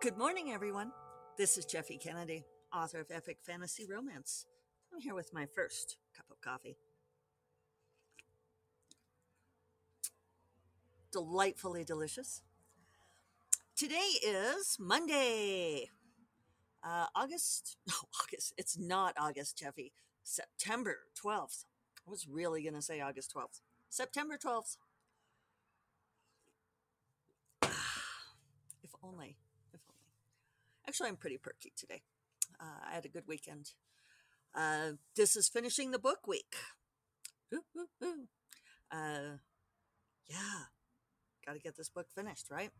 Good morning, everyone. This is Jeffe Kennedy, author of Epic Fantasy Romance. I'm here with my first cup of coffee. Delightfully delicious. Today is Monday, uh, August. No, August. It's not August, Jeffe. September 12th. I was really going to say August 12th. September 12th. If only. Actually, I'm pretty perky today. Uh, I had a good weekend. Uh, this is finishing the book week. Ooh, ooh, ooh. Uh, yeah, got to get this book finished, right?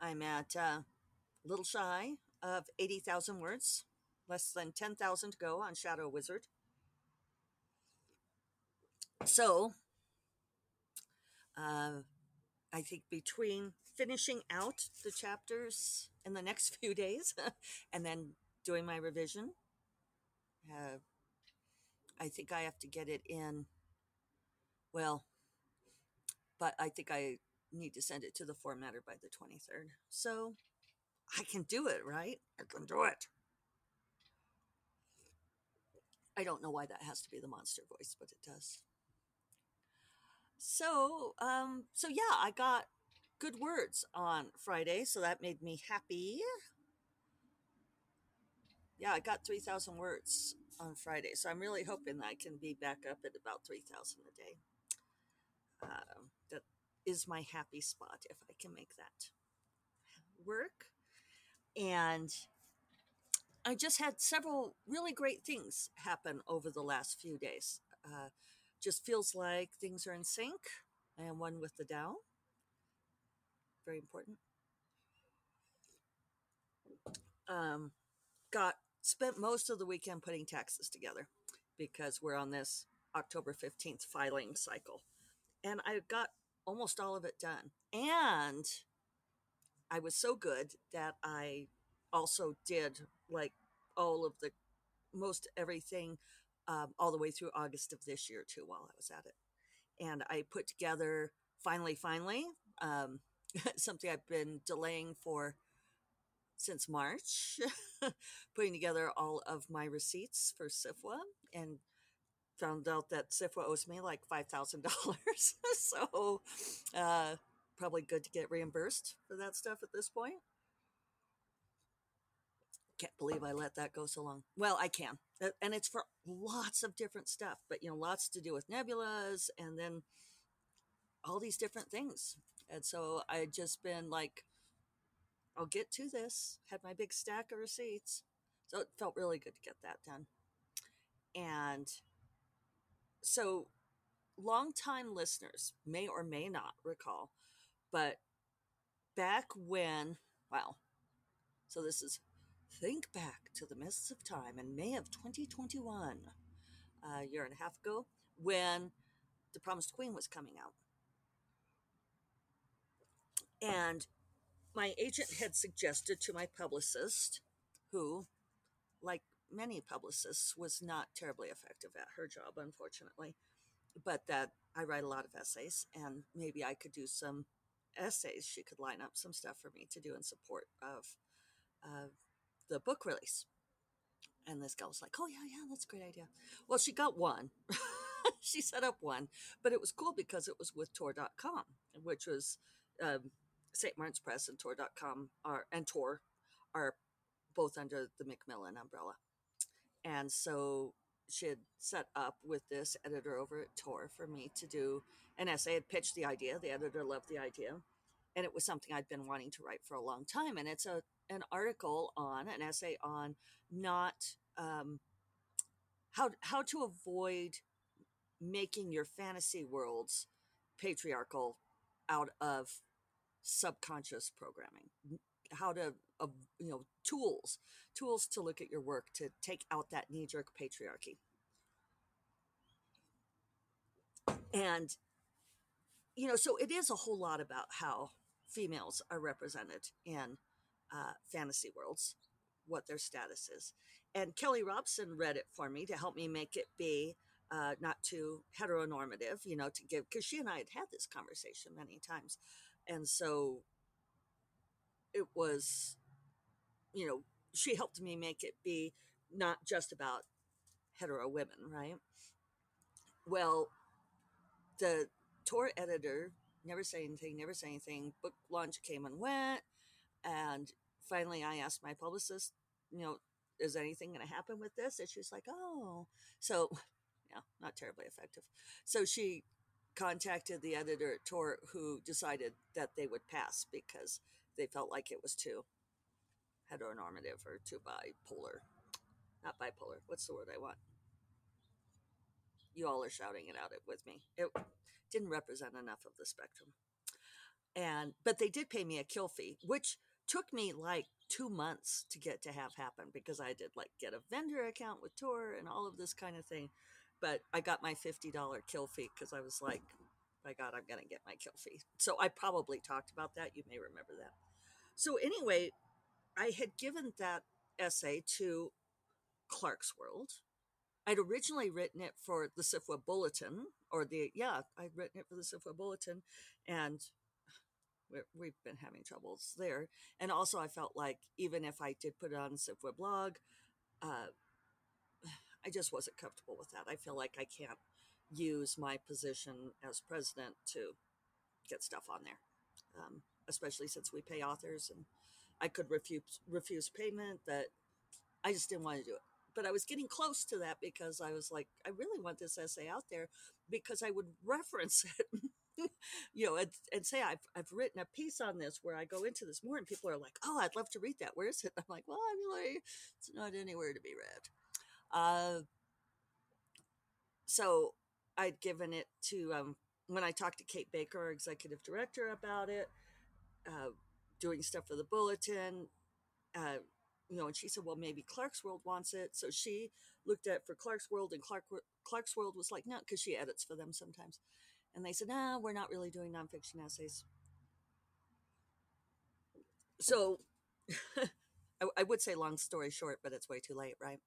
I'm at uh, a little shy of 80,000 words, less than 10,000 to go on Shadow Wizard. So, uh, I think between finishing out the chapters in the next few days and then doing my revision, uh, I think I have to get it in. Well, but I think I need to send it to the formatter by the 23rd. So I can do it, right? I can do it. I don't know why that has to be the monster voice, but it does. So, um, so yeah, I got good words on Friday, so that made me happy. Yeah, I got 3,000 words on Friday, so I'm really hoping I can be back up at about 3,000 a day. Uh, that is my happy spot if I can make that work. And I just had several really great things happen over the last few days. Uh, just feels like things are in sync. I am one with the Tao. Very important. Um, got spent most of the weekend putting taxes together because we're on this October 15th filing cycle. And I got almost all of it done. And I was so good that I also did like all of the most everything um, all the way through August of this year too while I was at it. And I put together finally, finally, um, something I've been delaying for since March, putting together all of my receipts for SFWA and found out that SFWA owes me like $5,000. so uh, probably good to get reimbursed for that stuff at this point. Can't believe I let that go so long. Well, I can. And it's for lots of different stuff, but you know, lots to do with nebulas and then all these different things. And so I had just been like, I'll get to this. Had my big stack of receipts. So it felt really good to get that done. And so longtime listeners may or may not recall, but back when, wow, so this is think back to the mists of time in May of 2021, a year and a half ago, when The Promised Queen was coming out. And my agent had suggested to my publicist, who, like many publicists, was not terribly effective at her job, unfortunately, but that I write a lot of essays and maybe I could do some essays. She could line up some stuff for me to do in support of uh, the book release. And this gal was like, oh, yeah, yeah, that's a great idea. Well, she got one. she set up one, but it was cool because it was with Tor.com, which was um, St. Martin's Press and Tor.com are, and Tor are both under the Macmillan umbrella. And so she had set up with this editor over at Tor for me to do an essay. I had pitched the idea. The editor loved the idea. And it was something I'd been wanting to write for a long time. And it's a an article on an essay on not um, how how to avoid making your fantasy worlds patriarchal out of subconscious programming how to uh, you know tools tools to look at your work to take out that knee-jerk patriarchy and you know so it is a whole lot about how females are represented in uh, fantasy worlds, what their status is. And Kelly Robson read it for me to help me make it be uh, not too heteronormative, you know, to give, because she and I had had this conversation many times. And so it was, you know, she helped me make it be not just about hetero women, right? Well, the Tor editor never say anything, never say anything. Book launch came and went. And finally, I asked my publicist, you know, is anything going to happen with this? And she's like, oh. So, yeah, not terribly effective. So she contacted the editor at Tor who decided that they would pass because they felt like it was too heteronormative or too bipolar. Not bipolar. What's the word I want? You all are shouting it out with me. It didn't represent enough of the spectrum. And but they did pay me a kill fee, which took me like two months to get to have happen because I did like get a vendor account with Tor and all of this kind of thing. But I got my $50 kill fee because I was like, by God, I'm going to get my kill fee. So I probably talked about that. You may remember that. So anyway, I had given that essay to Clarkesworld. I'd originally written it for the SFWA Bulletin, or the, yeah, I'd written it for the SFWA Bulletin, and we have been having troubles there. And also, I felt like even if I did put it on the SFWA blog, uh, I just wasn't comfortable with that. I feel like I can't use my position as president to get stuff on there, um, especially since we pay authors and I could refuse refuse payment. That I just didn't want to do it. But I was getting close to that because I was like, I really want this essay out there because I would reference it you know, and, and say I've I've written a piece on this where I go into this more, and people are like, "Oh, I'd love to read that. Where is it?" I'm like, "Well, I'm really, it's not anywhere to be read." Uh, so I'd given it to um, when I talked to Kate Baker, our executive director, about it, uh, doing stuff for the bulletin. Uh, you know, and she said, "Well, maybe Clarkesworld wants it." So she looked at for Clarkesworld, and Clark Clarkesworld was like, "No," because she edits for them sometimes. And they said, nah, we're not really doing nonfiction essays. So I, I would say long story short, but it's way too late, right?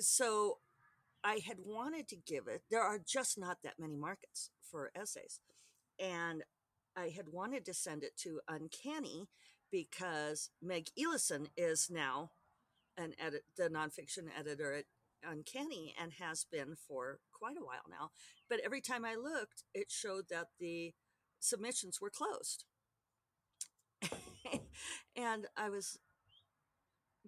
So I had wanted to give it, there are just not that many markets for essays. And I had wanted to send it to Uncanny because Meg Elison is now an edit, the nonfiction editor at Uncanny and has been for quite a while now. But every time I looked, it showed that the submissions were closed. and I was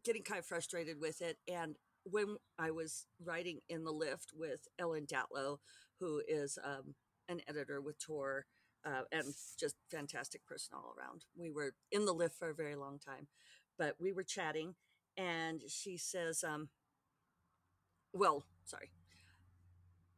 getting kind of frustrated with it. And when I was riding in the lift with Ellen Datlow, who is um, an editor with Tor uh, and just fantastic person all around, we were in the lift for a very long time, but we were chatting, and she says, um, well, sorry.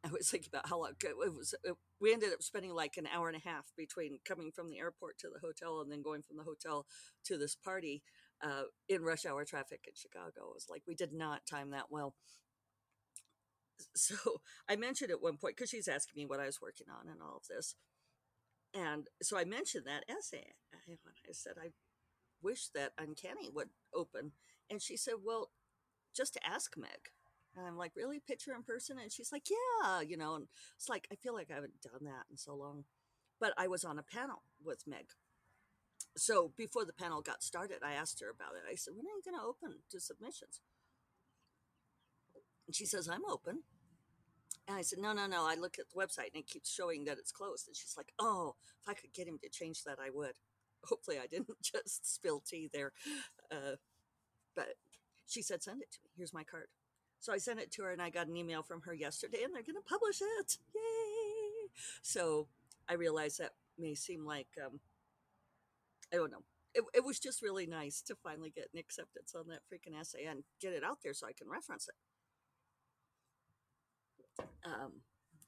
I was thinking about how long it was. It, we ended up spending like an hour and a half between coming from the airport to the hotel and then going from the hotel to this party uh, in rush hour traffic in Chicago. It was like we did not time that well. So I mentioned at one point because she's asking me what I was working on and all of this, and so I mentioned that essay. I, I said I wish that Uncanny would open, and she said, "Well, just to ask Meg." And I'm like, really? Picture in person? And she's like, yeah, you know, and it's like, I feel like I haven't done that in so long. But I was on a panel with Meg. So before the panel got started, I asked her about it. I said, when are you going to open to submissions? And she says, I'm open. And I said, no, no, no. I look at the website and it keeps showing that it's closed. And she's like, oh, if I could get him to change that, I would. Hopefully, I didn't just spill tea there. Uh, but she said, send it to me. Here's my card. So I sent it to her and I got an email from her yesterday and they're going to publish it. Yay! So I realized that may seem like, um, I don't know. It, it was just really nice to finally get an acceptance on that freaking essay and get it out there so I can reference it. Um,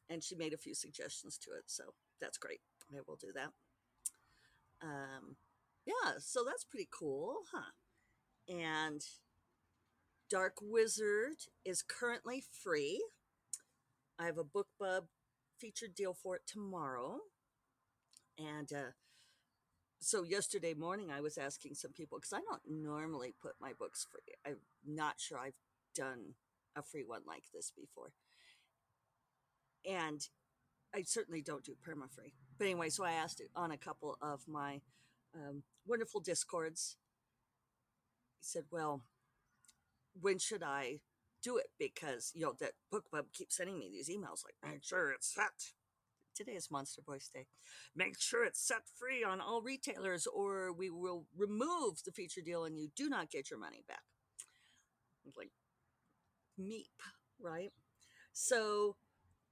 and she made a few suggestions to it. So that's great. I will do that. Um, yeah, so that's pretty cool, huh? And Dark Wizard is currently free. I have a BookBub featured deal for it tomorrow. And uh, so yesterday morning, I was asking some people because I don't normally put my books free. I'm not sure I've done a free one like this before. And I certainly don't do perma free. But anyway, so I asked on a couple of my um, wonderful discords. He said, "Well, when should I do it? Because you know that BookBub keeps sending me these emails like, make sure it's set. Today is Monster Voice Day. Make sure it's set free on all retailers, or we will remove the feature deal and you do not get your money back." Like, meep, right? So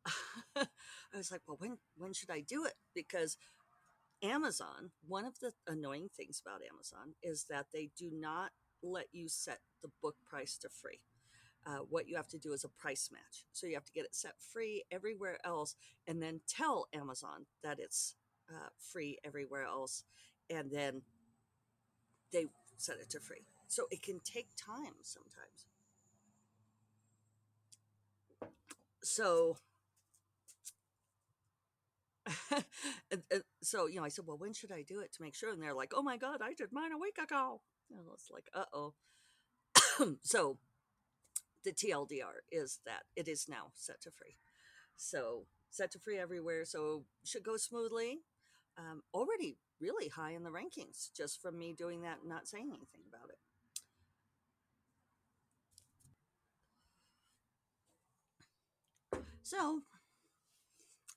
I was like, well, when when should I do it? Because Amazon, one of the annoying things about Amazon is that they do not let you set the book price to free. Uh, what you have to do is a price match. So you have to get it set free everywhere else and then tell Amazon that it's uh, free everywhere else. And then they set it to free. So it can take time sometimes. So so you know, I said, "Well, when should I do it to make sure?" And they're like, "Oh my god, I did mine a week ago." And I was like, "Uh oh." so the TLDR is that it is now set to free. So set to free everywhere. So should go smoothly. Um, already really high in the rankings just from me doing that and not saying anything about it. So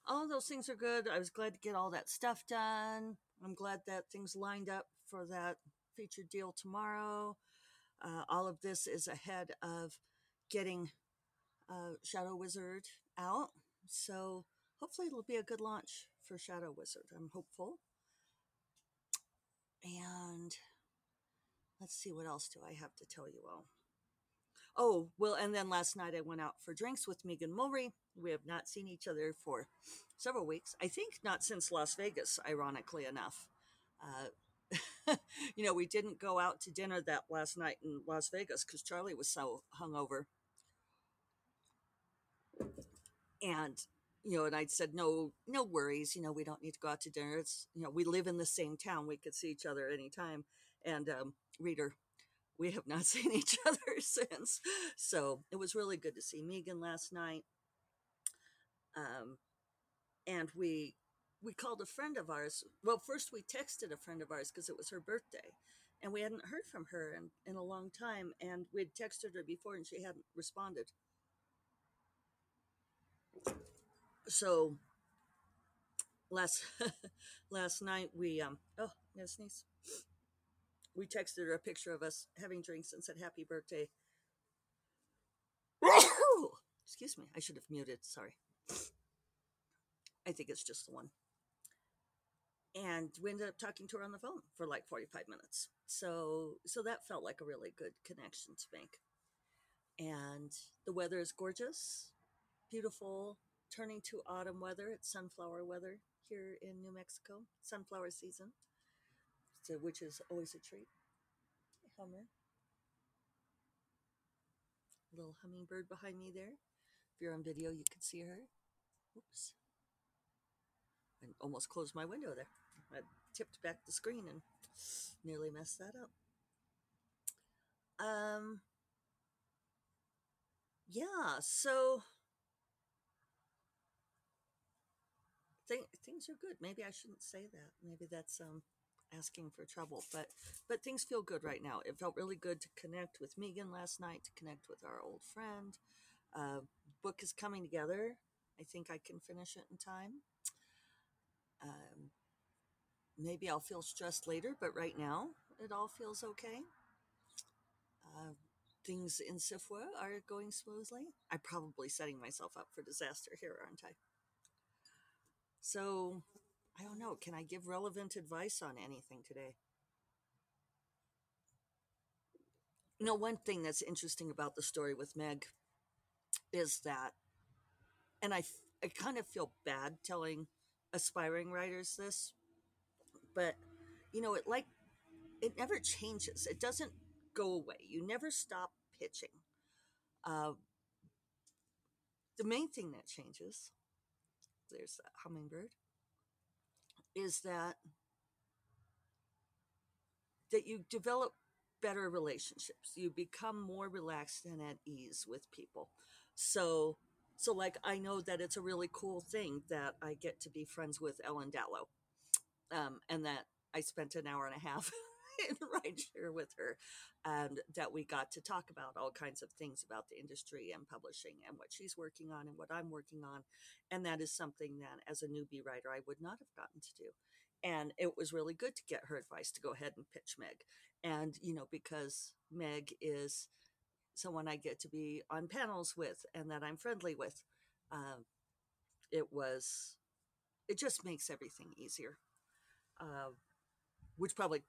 all those things are good. I was glad to get all that stuff done. I'm glad that things lined up for that featured deal tomorrow. Uh, all of this is ahead of getting uh, Shadow Wizard out. So hopefully it'll be a good launch for Shadow Wizard. I'm hopeful. And let's see, what else do I have to tell you all? Oh, well, and then last night I went out for drinks with Megan Mulry. We have not seen each other for several weeks. I think not since Las Vegas, ironically enough. Uh, you know, we didn't go out to dinner that last night in Las Vegas because Charlie was so hungover. And, you know, and I said, no, no worries. You know, we don't need to go out to dinner. It's, you know, we live in the same town. We could see each other anytime. And, um, reader, we have not seen each other since. So it was really good to see Megan last night. Um, and we we called a friend of ours. Well, first we texted a friend of ours because it was her birthday, and we hadn't heard from her in, in a long time. And we'd texted her before, and she hadn't responded. So last last night we um oh yeah sneeze we texted her a picture of us having drinks and said happy birthday. Excuse me, I should have muted. Sorry. I think it's just the one. And we ended up talking to her on the phone for like 45 minutes. So so that felt like a really good connection to make. And the weather is gorgeous, beautiful, turning to autumn weather. It's sunflower weather here in New Mexico, sunflower season so, which is always a treat. Hummer. Little hummingbird behind me there. If you're on video, you can see her. Oops. I almost closed my window there. Tipped back the screen and nearly messed that up. Um, yeah, so th- things are good. Maybe I shouldn't say that. Maybe that's um asking for trouble, but but things feel good right now. It felt really good to connect with Megan last night, to connect with our old friend. Uh, book is coming together. I think I can finish it in time. Um, maybe I'll feel stressed later, but right now it all feels okay. Uh, things in SFWA are going smoothly. I'm probably setting myself up for disaster here, aren't I? So I don't know. Can I give relevant advice on anything today? You know, one thing that's interesting about the story with Meg is that, and I, I kind of feel bad telling aspiring writers this, but you know, it like, it never changes. It doesn't go away. You never stop pitching. Uh, the main thing that changes, there's that hummingbird, is that that you develop better relationships you become more relaxed and at ease with people so so like i know that it's a really cool thing that i get to be friends with ellen datlow um, and that I spent an hour and a half in rideshare with her, and that we got to talk about all kinds of things about the industry and publishing and what she's working on and what I'm working on. And that is something that, as a newbie writer, I would not have gotten to do. And it was really good to get her advice to go ahead and pitch Meg. And, you know, because Meg is someone I get to be on panels with and that I'm friendly with, um, it was, it just makes everything easier. Uh, which probably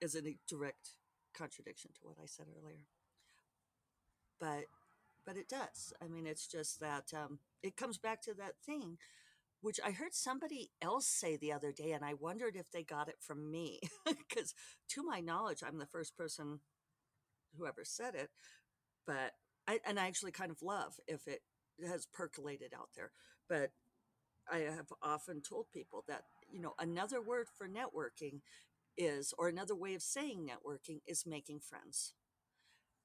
is a direct contradiction to what I said earlier. But but it does. I mean, it's just that um, it comes back to that thing, which I heard somebody else say the other day, and I wondered if they got it from me, because to my knowledge, I'm the first person who ever said it. But I and I actually kind of love if it has percolated out there. But I have often told people that you know another word for networking is, or another way of saying networking is making friends.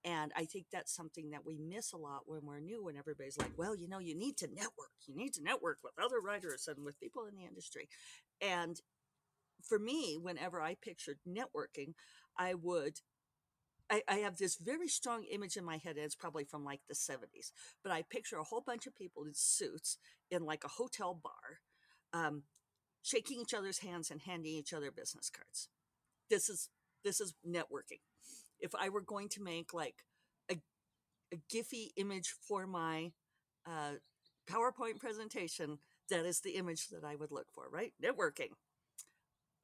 And I think that's something that we miss a lot when we're new, when everybody's like, well, you know, you need to network. You need to network with other writers and with people in the industry. And for me, whenever I pictured networking, I would I, I, have this very strong image in my head, and it's probably from like the 70s. But I picture a whole bunch of people in suits in like a hotel bar, um, shaking each other's hands and handing each other business cards this is this is networking. If I were going to make like a, a Giphy image for my uh, PowerPoint presentation, that is the image that I would look for, right? Networking.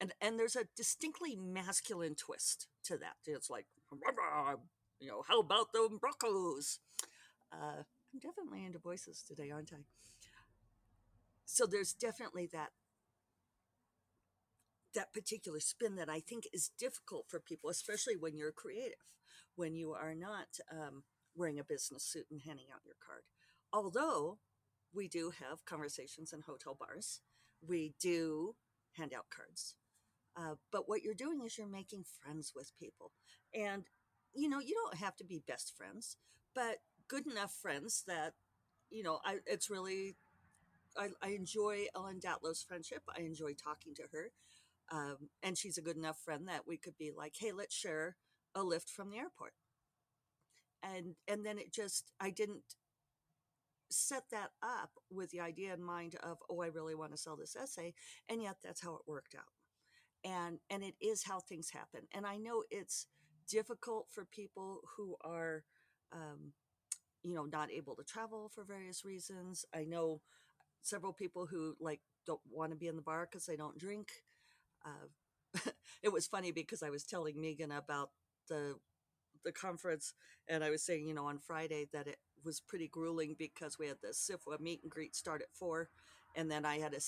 And, and there's a distinctly masculine twist to that. It's like, you know, how about the Broncos? Uh, I'm definitely into voices today, aren't I? So there's definitely that that particular spin that I think is difficult for people, especially when you're creative, when you are not um, wearing a business suit and handing out your card. Although we do have conversations in hotel bars, we do hand out cards. Uh, but what you're doing is you're making friends with people. And, you know, you don't have to be best friends, but good enough friends that, you know, I, it's really, I, I enjoy Ellen Datlow's friendship. I enjoy talking to her. Um, and she's a good enough friend that we could be like, hey, let's share a lift from the airport. And and then it just I didn't set that up with the idea in mind of, oh, I really want to sell this essay. And yet that's how it worked out. And and it is how things happen. And I know it's difficult for people who are um, you know, not able to travel for various reasons. I know several people who like don't want to be in the bar because they don't drink uh, it was funny because I was telling Megan about the the conference, and I was saying, you know, on Friday that it was pretty grueling because we had the SFWA meet and greet start at four, and then I had a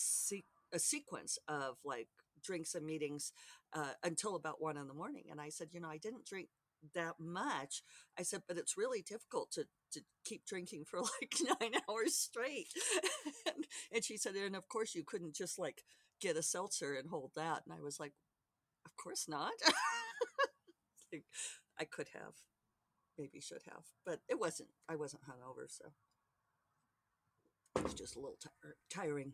a sequence of like drinks and meetings uh, until about one in the morning. And I said, you know, I didn't drink that much. I said, but it's really difficult to to keep drinking for like nine hours straight. and, and she said, and of course you couldn't just like get a seltzer and hold that. And I was like, of course not. I could have, maybe should have, but it wasn't, I wasn't hungover. So it was just a little tiring.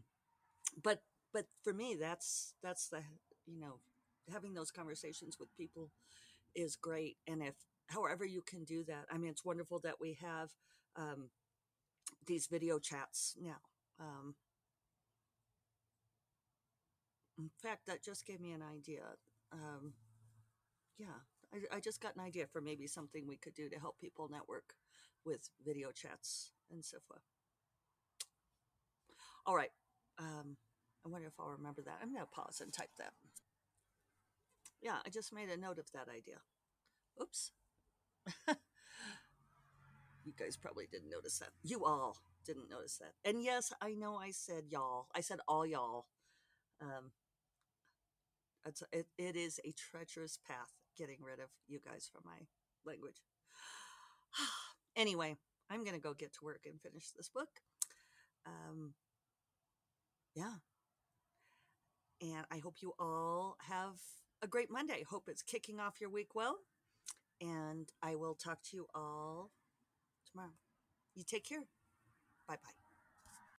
But, but for me, that's, that's the, you know, having those conversations with people is great. And if, however you can do that, I mean, it's wonderful that we have, um, these video chats now. Um, in fact, that just gave me an idea. Um, yeah, I, I, just got an idea for maybe something we could do to help people network with video chats and so forth. All right. Um, I wonder if I'll remember that. I'm going to pause and type that. Yeah, I just made a note of that idea. Oops. you guys probably didn't notice that. You all didn't notice that. And yes, I know I said y'all. I said all y'all. Um, it's, it, it is a treacherous path getting rid of you guys from my language. anyway, I'm going to go get to work and finish this book. Um, yeah. And I hope you all have a great Monday. Hope it's kicking off your week well. And I will talk to you all tomorrow. You take care. Bye bye.